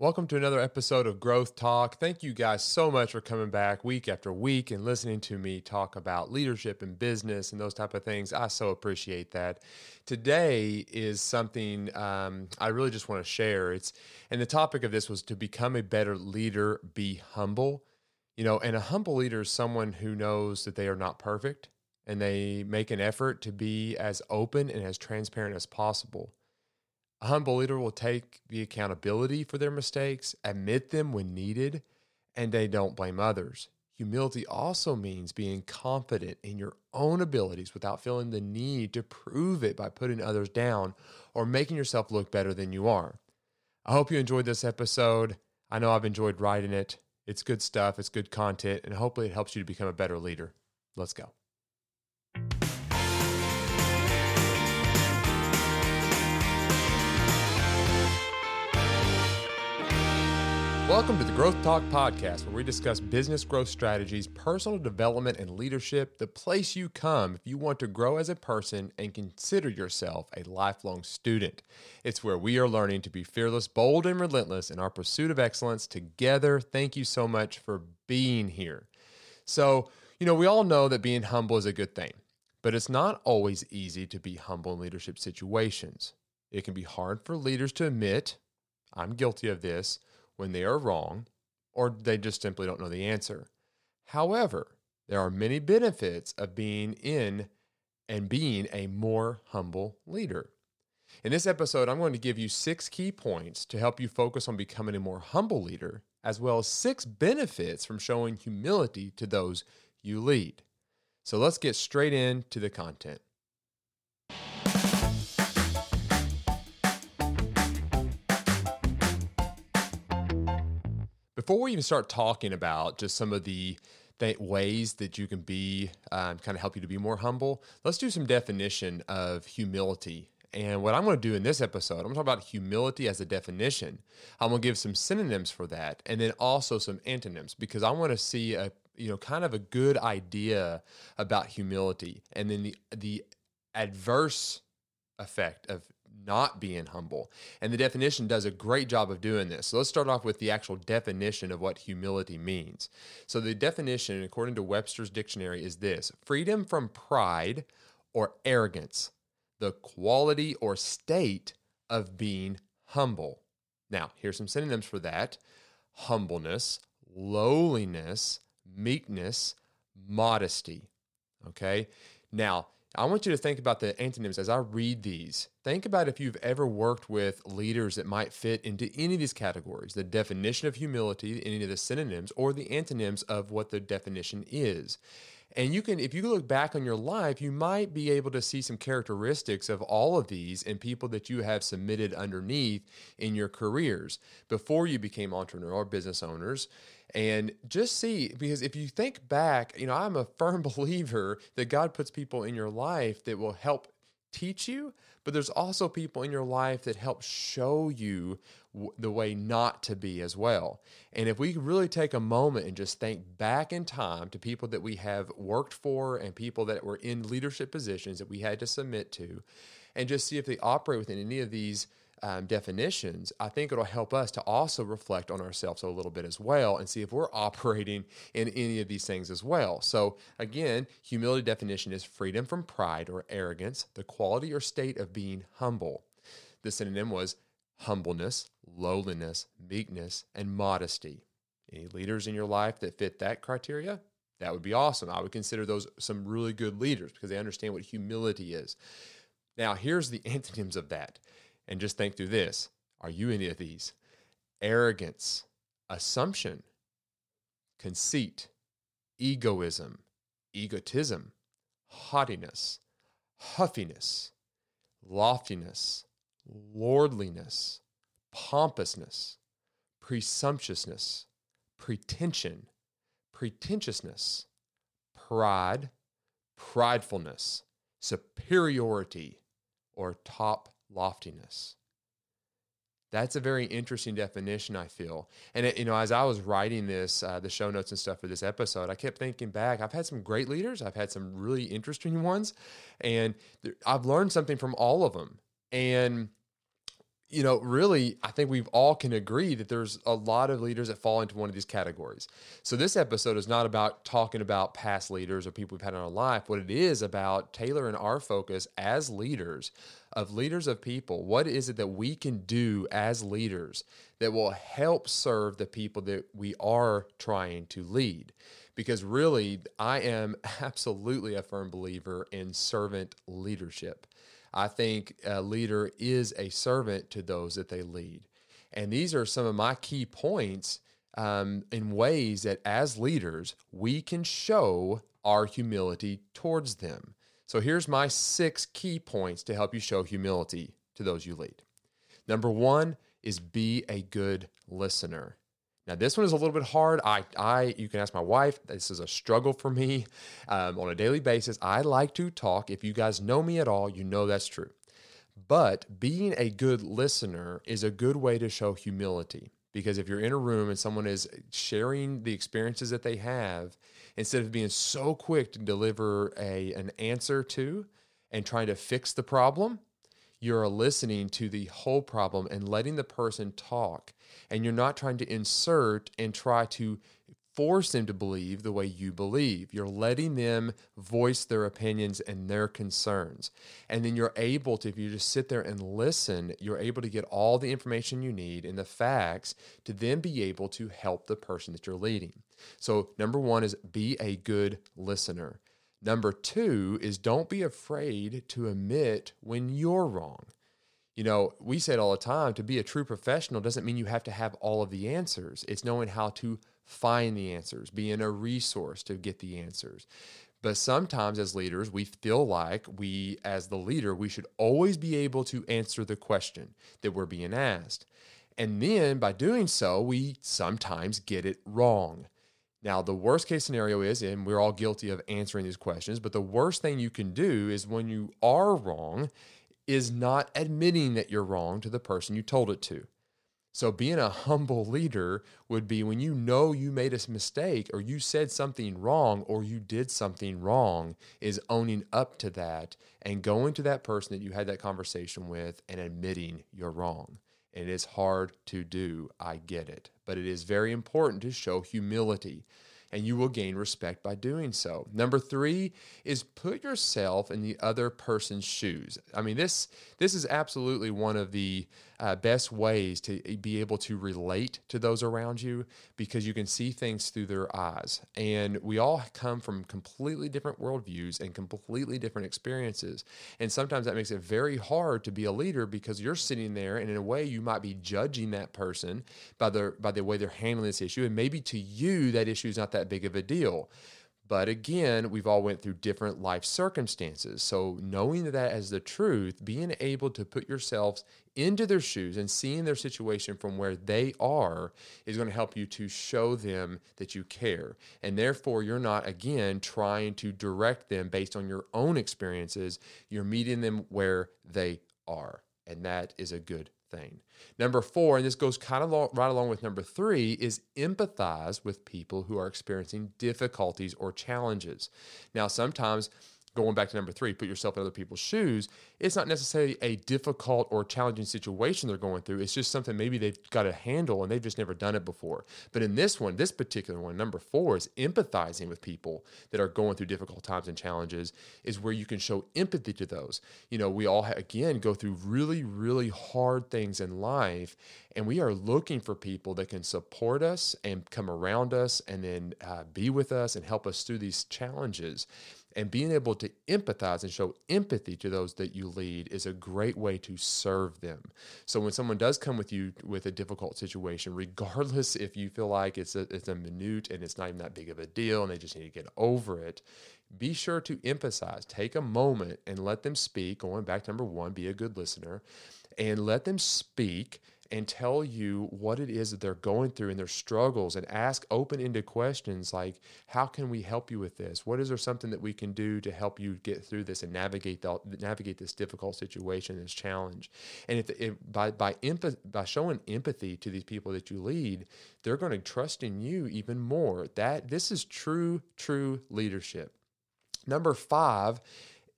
Welcome to another episode of Growth Talk. Thank you guys so much for coming back week after week and listening to me talk about leadership and business and those type of things. I so appreciate that. Today is something um, I really just want to share. It's and the topic of this was to become a better leader, be humble. You know, and a humble leader is someone who knows that they are not perfect and they make an effort to be as open and as transparent as possible. A humble leader will take the accountability for their mistakes, admit them when needed, and they don't blame others. Humility also means being confident in your own abilities without feeling the need to prove it by putting others down or making yourself look better than you are. I hope you enjoyed this episode. I know I've enjoyed writing it. It's good stuff, it's good content, and hopefully it helps you to become a better leader. Let's go. Welcome to the Growth Talk Podcast, where we discuss business growth strategies, personal development, and leadership, the place you come if you want to grow as a person and consider yourself a lifelong student. It's where we are learning to be fearless, bold, and relentless in our pursuit of excellence together. Thank you so much for being here. So, you know, we all know that being humble is a good thing, but it's not always easy to be humble in leadership situations. It can be hard for leaders to admit, I'm guilty of this when they are wrong or they just simply don't know the answer. However, there are many benefits of being in and being a more humble leader. In this episode, I'm going to give you six key points to help you focus on becoming a more humble leader, as well as six benefits from showing humility to those you lead. So let's get straight into the content. Before we even start talking about just some of the th- ways that you can be, um, kind of help you to be more humble, let's do some definition of humility. And what I'm going to do in this episode, I'm going to talk about humility as a definition. I'm going to give some synonyms for that, and then also some antonyms because I want to see a you know kind of a good idea about humility, and then the the adverse effect of not being humble. And the definition does a great job of doing this. So let's start off with the actual definition of what humility means. So the definition, according to Webster's dictionary, is this freedom from pride or arrogance, the quality or state of being humble. Now, here's some synonyms for that humbleness, lowliness, meekness, modesty. Okay. Now, I want you to think about the antonyms as I read these. Think about if you've ever worked with leaders that might fit into any of these categories the definition of humility, any of the synonyms, or the antonyms of what the definition is. And you can, if you look back on your life, you might be able to see some characteristics of all of these and people that you have submitted underneath in your careers before you became entrepreneur or business owners. And just see, because if you think back, you know, I'm a firm believer that God puts people in your life that will help teach you, but there's also people in your life that help show you w- the way not to be as well. And if we really take a moment and just think back in time to people that we have worked for and people that were in leadership positions that we had to submit to, and just see if they operate within any of these um, definitions, I think it'll help us to also reflect on ourselves a little bit as well and see if we're operating in any of these things as well. So, again, humility definition is freedom from pride or arrogance, the quality or state of being humble. The synonym was humbleness, lowliness, meekness, and modesty. Any leaders in your life that fit that criteria? That would be awesome. I would consider those some really good leaders because they understand what humility is. Now, here's the antonyms of that and just think through this. Are you any of these? Arrogance, assumption, conceit, egoism, egotism, haughtiness, huffiness, loftiness, lordliness, pompousness, presumptuousness, pretension, pretentiousness, pride, pridefulness, superiority, or top loftiness. That's a very interesting definition, I feel. And it, you know, as I was writing this, uh, the show notes and stuff for this episode, I kept thinking back. I've had some great leaders. I've had some really interesting ones, and I've learned something from all of them. And you know, really, I think we've all can agree that there's a lot of leaders that fall into one of these categories. So this episode is not about talking about past leaders or people we've had in our life. What it is about tailoring our focus as leaders of leaders of people. What is it that we can do as leaders that will help serve the people that we are trying to lead? Because really, I am absolutely a firm believer in servant leadership. I think a leader is a servant to those that they lead. And these are some of my key points um, in ways that as leaders, we can show our humility towards them. So here's my six key points to help you show humility to those you lead. Number one is be a good listener. Now, this one is a little bit hard. I, I, you can ask my wife. This is a struggle for me um, on a daily basis. I like to talk. If you guys know me at all, you know that's true. But being a good listener is a good way to show humility because if you're in a room and someone is sharing the experiences that they have, instead of being so quick to deliver a an answer to and trying to fix the problem, you're listening to the whole problem and letting the person talk. And you're not trying to insert and try to force them to believe the way you believe. You're letting them voice their opinions and their concerns. And then you're able to, if you just sit there and listen, you're able to get all the information you need and the facts to then be able to help the person that you're leading. So, number one is be a good listener. Number two is don't be afraid to admit when you're wrong you know, we say it all the time to be a true professional doesn't mean you have to have all of the answers. It's knowing how to find the answers, being a resource to get the answers. But sometimes as leaders, we feel like we, as the leader, we should always be able to answer the question that we're being asked. And then by doing so, we sometimes get it wrong. Now, the worst case scenario is, and we're all guilty of answering these questions, but the worst thing you can do is when you are wrong, is not admitting that you're wrong to the person you told it to. So, being a humble leader would be when you know you made a mistake or you said something wrong or you did something wrong, is owning up to that and going to that person that you had that conversation with and admitting you're wrong. And it is hard to do. I get it. But it is very important to show humility and you will gain respect by doing so. Number three is put yourself in the other person's shoes. I mean, this this is absolutely one of the uh, best ways to be able to relate to those around you because you can see things through their eyes. And we all come from completely different worldviews and completely different experiences. And sometimes that makes it very hard to be a leader because you're sitting there and in a way you might be judging that person by the by the way they're handling this issue. And maybe to you that issue is not that big of a deal. But again, we've all went through different life circumstances. So knowing that as the truth, being able to put yourselves into their shoes and seeing their situation from where they are is going to help you to show them that you care. And therefore, you're not, again, trying to direct them based on your own experiences. You're meeting them where they are. And that is a good thing. Number four, and this goes kind of right along with number three, is empathize with people who are experiencing difficulties or challenges. Now, sometimes going back to number three, put yourself in other people's shoes. It's not necessarily a difficult or challenging situation they're going through. It's just something maybe they've got to handle and they've just never done it before. But in this one, this particular one, number four is empathizing with people that are going through difficult times and challenges, is where you can show empathy to those. You know, we all, again, go through really, really hard things in life, and we are looking for people that can support us and come around us and then uh, be with us and help us through these challenges. And being able to empathize and show empathy to those that you lead is a great way to serve them. So when someone does come with you with a difficult situation, regardless if you feel like it's a, it's a minute and it's not even that big of a deal and they just need to get over it, be sure to emphasize. Take a moment and let them speak. Going back to number one, be a good listener and let them speak and tell you what it is that they're going through and their struggles and ask open-ended questions like how can we help you with this? What is there something that we can do to help you get through this and navigate the, navigate this difficult situation this challenge? And if, if by by empath, by showing empathy to these people that you lead they're going to trust in you even more. That this is true true leadership. Number 5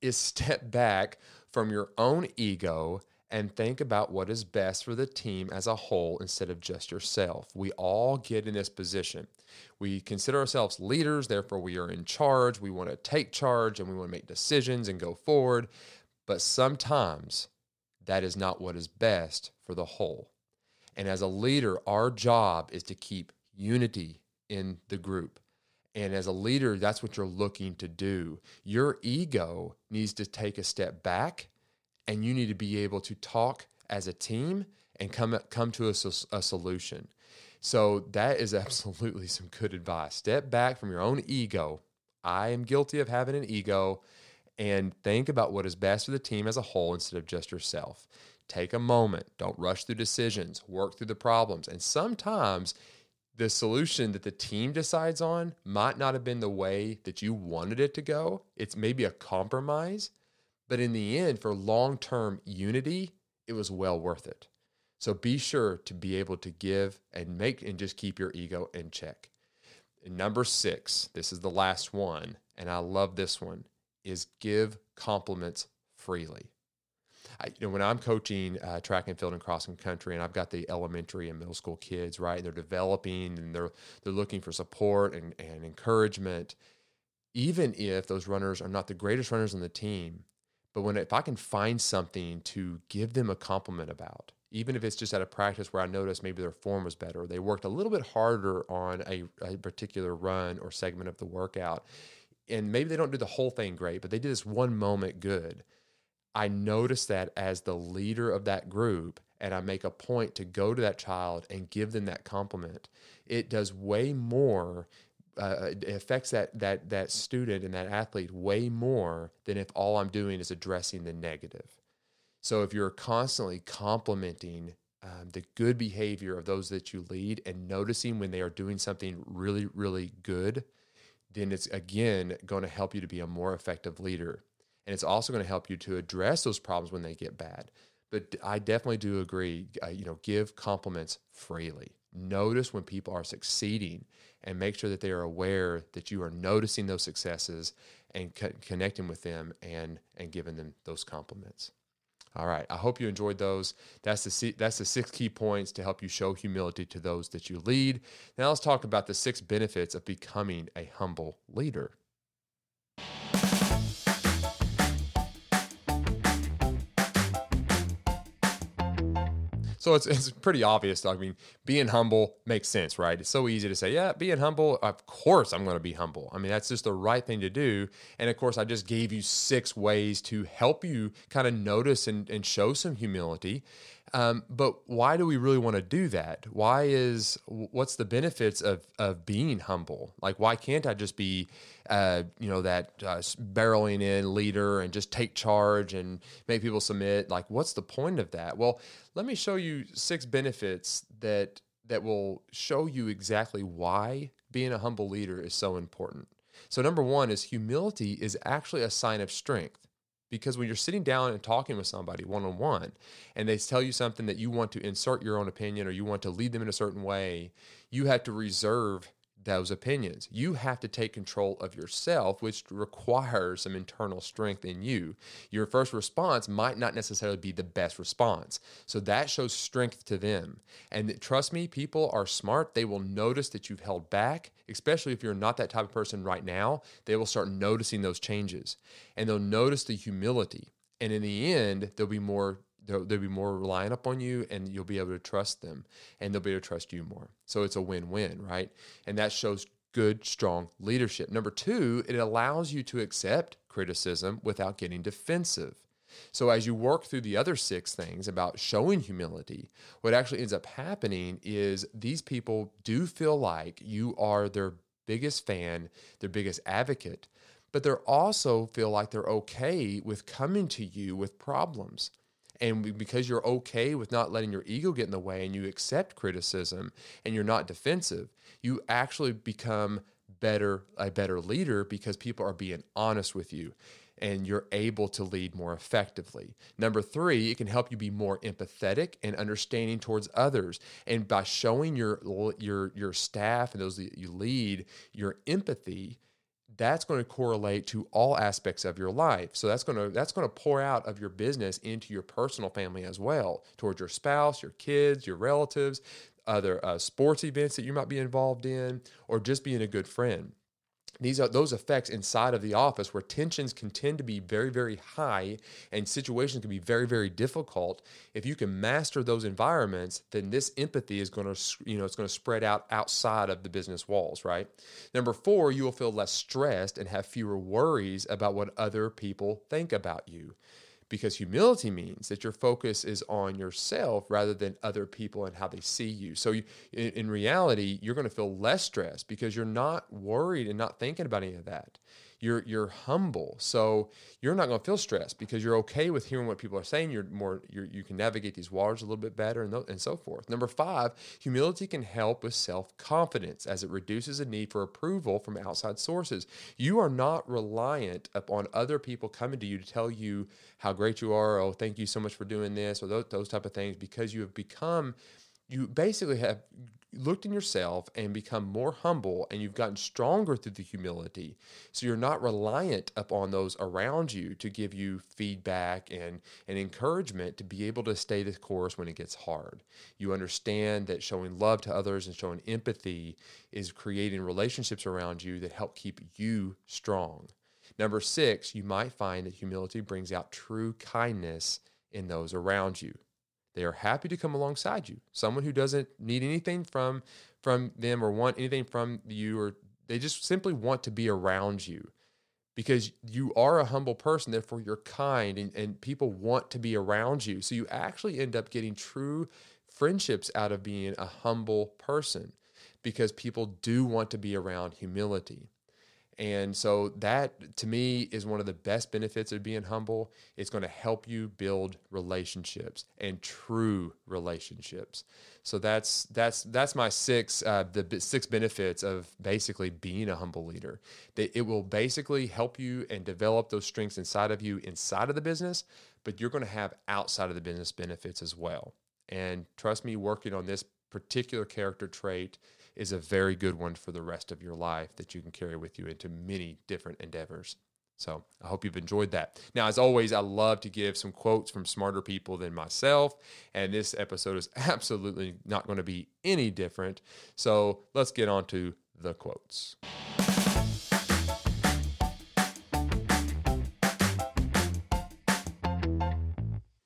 is step back from your own ego and think about what is best for the team as a whole instead of just yourself. We all get in this position. We consider ourselves leaders, therefore, we are in charge. We want to take charge and we want to make decisions and go forward. But sometimes that is not what is best for the whole. And as a leader, our job is to keep unity in the group. And as a leader, that's what you're looking to do. Your ego needs to take a step back and you need to be able to talk as a team and come come to a, a solution. So that is absolutely some good advice. Step back from your own ego. I am guilty of having an ego and think about what is best for the team as a whole instead of just yourself. Take a moment. Don't rush through decisions. Work through the problems. And sometimes the solution that the team decides on might not have been the way that you wanted it to go. It's maybe a compromise, but in the end, for long term unity, it was well worth it. So be sure to be able to give and make and just keep your ego in check. Number six, this is the last one, and I love this one, is give compliments freely. I, you know, when I'm coaching uh, track and field and cross country, and I've got the elementary and middle school kids, right? They're developing and they're they're looking for support and, and encouragement. Even if those runners are not the greatest runners on the team, but when if I can find something to give them a compliment about, even if it's just at a practice where I notice maybe their form was better, or they worked a little bit harder on a, a particular run or segment of the workout, and maybe they don't do the whole thing great, but they did this one moment good. I notice that as the leader of that group, and I make a point to go to that child and give them that compliment. It does way more uh, it affects that that that student and that athlete way more than if all I'm doing is addressing the negative. So if you're constantly complimenting um, the good behavior of those that you lead and noticing when they are doing something really really good, then it's again going to help you to be a more effective leader, and it's also going to help you to address those problems when they get bad. But I definitely do agree. Uh, you know, give compliments freely. Notice when people are succeeding and make sure that they are aware that you are noticing those successes and co- connecting with them and and giving them those compliments. All right, I hope you enjoyed those. That's the that's the six key points to help you show humility to those that you lead. Now let's talk about the six benefits of becoming a humble leader. So it's, it's pretty obvious. I mean, being humble makes sense, right? It's so easy to say, yeah, being humble, of course I'm going to be humble. I mean, that's just the right thing to do. And of course, I just gave you six ways to help you kind of notice and, and show some humility. Um, but why do we really want to do that? Why is what's the benefits of of being humble? Like, why can't I just be, uh, you know, that uh, barreling in leader and just take charge and make people submit? Like, what's the point of that? Well, let me show you six benefits that that will show you exactly why being a humble leader is so important. So, number one is humility is actually a sign of strength because when you're sitting down and talking with somebody one on one and they tell you something that you want to insert your own opinion or you want to lead them in a certain way, you have to reserve those opinions. You have to take control of yourself, which requires some internal strength in you. Your first response might not necessarily be the best response. So that shows strength to them. And trust me, people are smart. They will notice that you've held back, especially if you're not that type of person right now. They will start noticing those changes and they'll notice the humility. And in the end, there'll be more they'll, they'll be more reliant upon you and you'll be able to trust them and they'll be able to trust you more. So it's a win win, right? And that shows good, strong leadership. Number two, it allows you to accept criticism without getting defensive. So, as you work through the other six things about showing humility, what actually ends up happening is these people do feel like you are their biggest fan, their biggest advocate, but they also feel like they're okay with coming to you with problems. And because you're okay with not letting your ego get in the way and you accept criticism and you're not defensive, you actually become better a better leader because people are being honest with you and you're able to lead more effectively. Number 3, it can help you be more empathetic and understanding towards others. And by showing your your your staff and those that you lead your empathy, that's going to correlate to all aspects of your life. So that's going to that's going to pour out of your business into your personal family as well, towards your spouse, your kids, your relatives, other uh, sports events that you might be involved in, or just being a good friend these are those effects inside of the office where tensions can tend to be very very high and situations can be very very difficult. If you can master those environments then this empathy is going to you know it's going to spread out outside of the business walls right? Number 4 you will feel less stressed and have fewer worries about what other people think about you because humility means that your focus is on yourself rather than other people and how they see you. So, you, in, in reality, you're going to feel less stressed because you're not worried and not thinking about any of that you're you're humble. So you're not going to feel stressed because you're okay with hearing what people are saying. You're more you're, you can navigate these waters a little bit better and, th- and so forth. Number five humility can help with self-confidence as it reduces the need for approval from outside sources. You are not reliant upon other people coming to you to tell you how great you are oh thank you so much for doing this or those, those type of things because you have become you basically have looked in yourself and become more humble and you've gotten stronger through the humility. So you're not reliant upon those around you to give you feedback and, and encouragement to be able to stay the course when it gets hard. You understand that showing love to others and showing empathy is creating relationships around you that help keep you strong. Number six you might find that humility brings out true kindness in those around you they are happy to come alongside you. Someone who doesn't need anything from from them or want anything from you or they just simply want to be around you. Because you are a humble person therefore you're kind and, and people want to be around you. So you actually end up getting true friendships out of being a humble person because people do want to be around humility and so that to me is one of the best benefits of being humble. It's going to help you build relationships and true relationships. So that's that's that's my six uh, the six benefits of basically being a humble leader. That it will basically help you and develop those strengths inside of you inside of the business, but you're going to have outside of the business benefits as well. And trust me, working on this particular character trait is a very good one for the rest of your life that you can carry with you into many different endeavors. So I hope you've enjoyed that. Now, as always, I love to give some quotes from smarter people than myself. And this episode is absolutely not going to be any different. So let's get on to the quotes.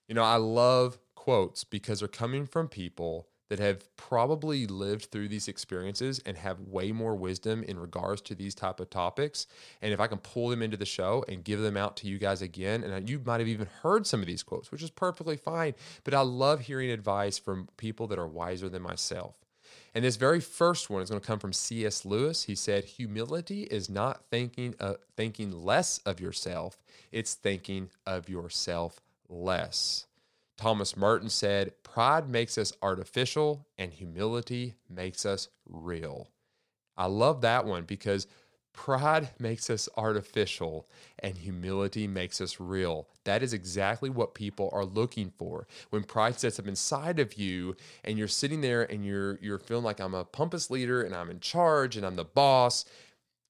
You know, I love quotes because they're coming from people that have probably lived through these experiences and have way more wisdom in regards to these type of topics and if i can pull them into the show and give them out to you guys again and you might have even heard some of these quotes which is perfectly fine but i love hearing advice from people that are wiser than myself and this very first one is going to come from C.S. Lewis. He said, "Humility is not thinking uh, thinking less of yourself; it's thinking of yourself less." Thomas Merton said, Pride makes us artificial and humility makes us real. I love that one because pride makes us artificial and humility makes us real. That is exactly what people are looking for. When pride sets up inside of you and you're sitting there and you're you're feeling like I'm a pompous leader and I'm in charge and I'm the boss,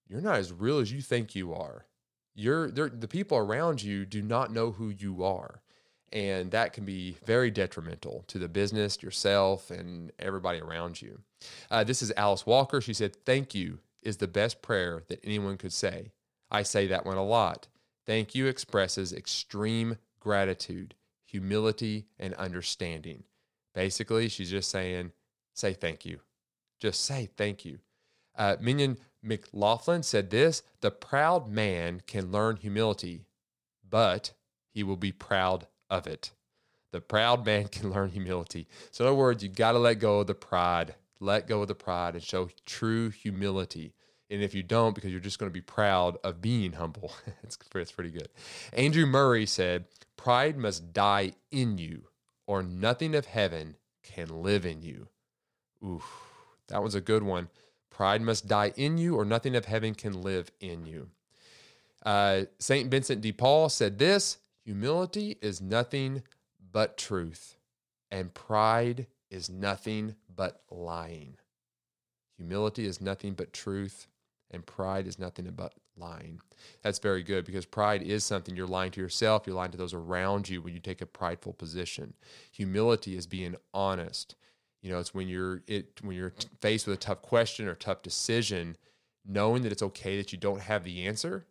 you're not as real as you think you are. You're the people around you do not know who you are. And that can be very detrimental to the business, yourself, and everybody around you. Uh, this is Alice Walker. She said, Thank you is the best prayer that anyone could say. I say that one a lot. Thank you expresses extreme gratitude, humility, and understanding. Basically, she's just saying, Say thank you. Just say thank you. Uh, Mignon McLaughlin said this The proud man can learn humility, but he will be proud of it. The proud man can learn humility. So, in other words, you got to let go of the pride. Let go of the pride and show true humility. And if you don't, because you're just going to be proud of being humble, it's, it's pretty good. Andrew Murray said, Pride must die in you, or nothing of heaven can live in you. Oof, that was a good one. Pride must die in you, or nothing of heaven can live in you. Uh, St. Vincent de Paul said this Humility is nothing but truth, and pride is nothing but lying. Humility is nothing but truth, and pride is nothing but lying. That's very good because pride is something you're lying to yourself, you're lying to those around you when you take a prideful position. Humility is being honest. You know, it's when you're it when you're faced with a tough question or tough decision, knowing that it's okay that you don't have the answer,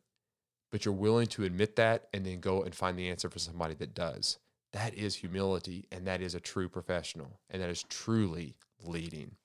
but you're willing to admit that and then go and find the answer for somebody that does. That is humility and that is a true professional and that is truly leading.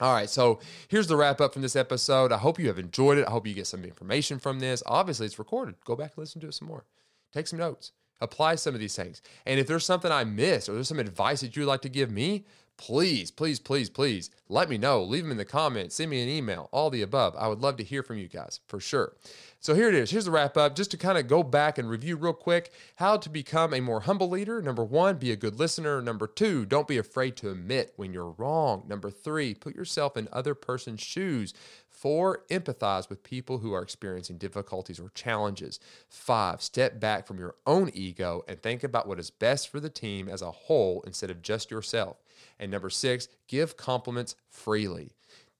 All right, so here's the wrap up from this episode. I hope you have enjoyed it. I hope you get some information from this. Obviously, it's recorded. Go back and listen to it some more. Take some notes. Apply some of these things. And if there's something I missed or there's some advice that you'd like to give me, please, please, please, please let me know. Leave them in the comments, send me an email, all the above. I would love to hear from you guys for sure. So here it is. Here's the wrap up. Just to kind of go back and review real quick how to become a more humble leader. Number one, be a good listener. Number two, don't be afraid to admit when you're wrong. Number three, put yourself in other person's shoes. Four, empathize with people who are experiencing difficulties or challenges. Five, step back from your own ego and think about what is best for the team as a whole instead of just yourself. And number six, give compliments freely.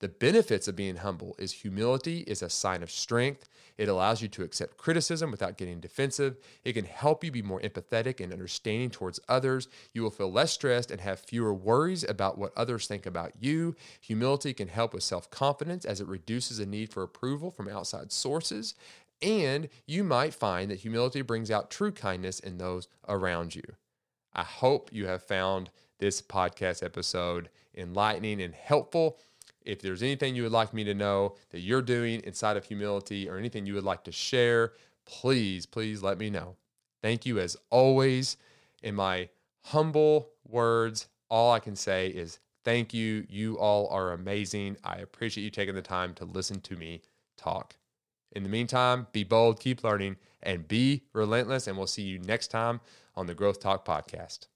The benefits of being humble is humility is a sign of strength. It allows you to accept criticism without getting defensive. It can help you be more empathetic and understanding towards others. You will feel less stressed and have fewer worries about what others think about you. Humility can help with self confidence as it reduces the need for approval from outside sources. And you might find that humility brings out true kindness in those around you. I hope you have found this podcast episode enlightening and helpful. If there's anything you would like me to know that you're doing inside of humility or anything you would like to share, please, please let me know. Thank you as always. In my humble words, all I can say is thank you. You all are amazing. I appreciate you taking the time to listen to me talk. In the meantime, be bold, keep learning, and be relentless. And we'll see you next time on the Growth Talk Podcast.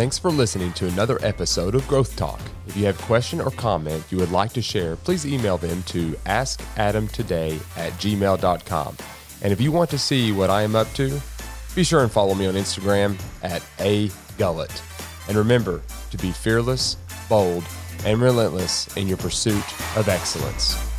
Thanks for listening to another episode of Growth Talk. If you have a question or comment you would like to share, please email them to askadamtoday at gmail.com. And if you want to see what I am up to, be sure and follow me on Instagram at a gullet. And remember to be fearless, bold, and relentless in your pursuit of excellence.